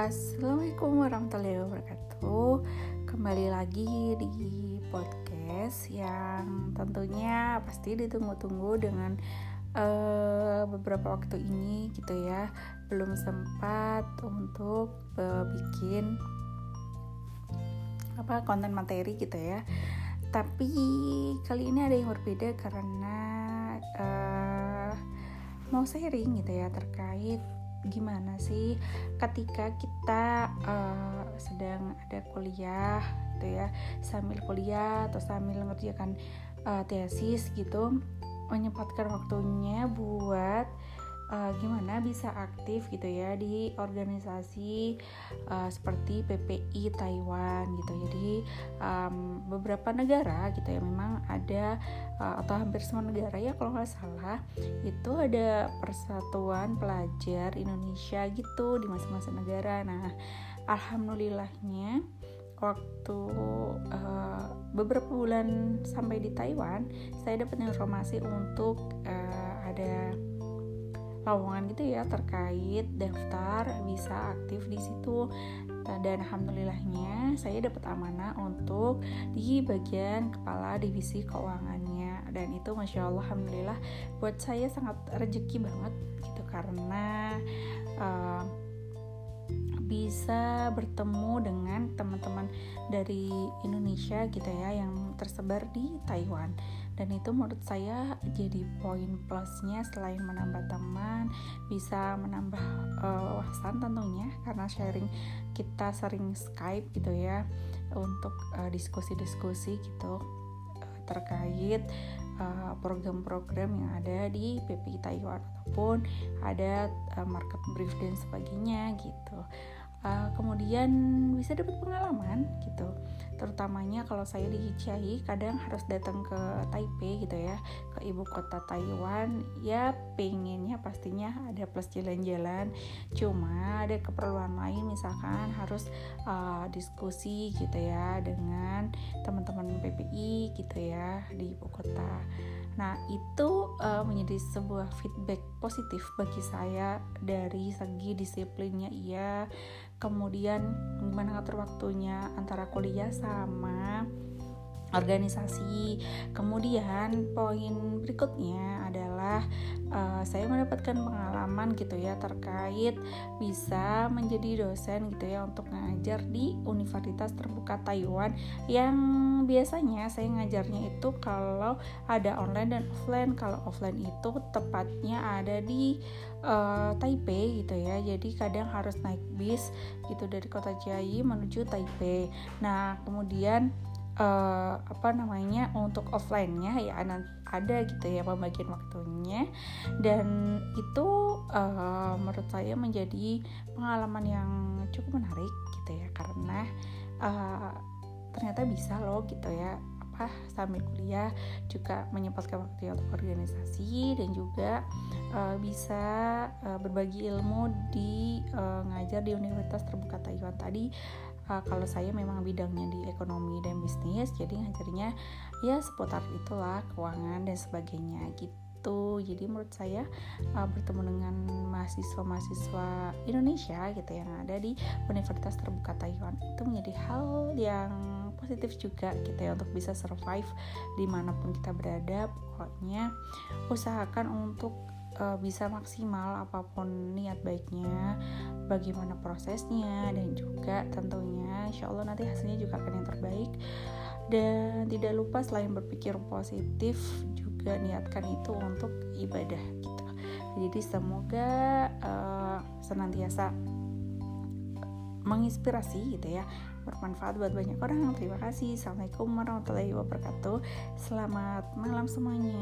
Assalamualaikum warahmatullahi wabarakatuh. Kembali lagi di podcast yang tentunya pasti ditunggu-tunggu dengan uh, beberapa waktu ini gitu ya. Belum sempat untuk uh, bikin apa konten materi gitu ya. Tapi kali ini ada yang berbeda karena uh, mau sharing gitu ya terkait gimana sih ketika kita uh, sedang ada kuliah gitu ya sambil kuliah atau sambil mengerjakan uh, tesis gitu menyempatkan waktunya buat uh, gimana bisa aktif gitu ya di organisasi uh, seperti PPI Taiwan gitu. Jadi um, beberapa negara gitu ya memang ada uh, atau hampir semua negara ya kalau nggak salah itu ada persatuan pelajar Indonesia gitu di masing-masing negara. Nah, alhamdulillahnya waktu uh, beberapa bulan sampai di Taiwan saya dapat informasi untuk uh, ada lowongan gitu ya terkait daftar bisa aktif di situ. Dan alhamdulillahnya saya dapat amanah untuk di bagian kepala divisi keuangannya. Dan itu masya Allah alhamdulillah buat saya sangat rezeki banget gitu. Karena uh, bisa bertemu dengan teman-teman dari Indonesia gitu ya yang tersebar di Taiwan. Dan itu menurut saya jadi poin plusnya selain menambah teman bisa menambah uh, wawasan tentunya karena sharing kita sering Skype gitu ya untuk uh, diskusi-diskusi gitu uh, terkait program-program uh, yang ada di PPI Taiwan ataupun ada uh, market brief dan sebagainya gitu uh, kemudian bisa dapat pengalaman gitu. Terutamanya kalau saya di Chiai kadang harus datang ke Taipei gitu ya ke ibu kota Taiwan. Ya pengennya pastinya ada plus jalan-jalan. Cuma ada keperluan lain misalkan harus uh, diskusi gitu ya dengan teman-teman PPI gitu ya di ibu kota Nah, itu uh, menjadi sebuah feedback positif bagi saya dari segi disiplinnya iya, kemudian gimana ngatur waktunya antara kuliah sama organisasi. Kemudian poin berikutnya adalah uh, saya mendapatkan pengalaman gitu ya terkait bisa menjadi dosen gitu ya untuk ngajar di Universitas Terbuka Taiwan yang biasanya saya ngajarnya itu kalau ada online dan offline. Kalau offline itu tepatnya ada di uh, Taipei gitu ya. Jadi kadang harus naik bis gitu dari kota Chiayi menuju Taipei. Nah, kemudian uh, apa namanya untuk offline-nya ya ada gitu ya pembagian waktunya. Dan itu uh, menurut saya menjadi pengalaman yang cukup menarik gitu ya karena uh, ternyata bisa loh gitu ya apa sambil kuliah juga menyempatkan waktu untuk organisasi dan juga uh, bisa uh, berbagi ilmu di uh, ngajar di Universitas Terbuka Taiwan tadi uh, kalau saya memang bidangnya di ekonomi dan bisnis jadi ngajarnya ya seputar itulah keuangan dan sebagainya gitu. Jadi menurut saya uh, bertemu dengan mahasiswa-mahasiswa Indonesia gitu yang ada di Universitas Terbuka Taiwan itu menjadi hal yang positif juga gitu ya untuk bisa survive di mana pun kita berada. Pokoknya usahakan untuk uh, bisa maksimal apa pun niat baiknya bagaimana prosesnya dan juga tentunya insya Allah nanti hasilnya juga akan yang terbaik. Dan tidak lupa selain berpikir positif juga niatkan itu untuk ibadah gitu. Jadi semoga uh, senantiasa menginspirasi gitu ya bermanfaat buat banyak orang. Terima kasih. Assalamualaikum warahmatullahi wabarakatuh. Selamat malam semuanya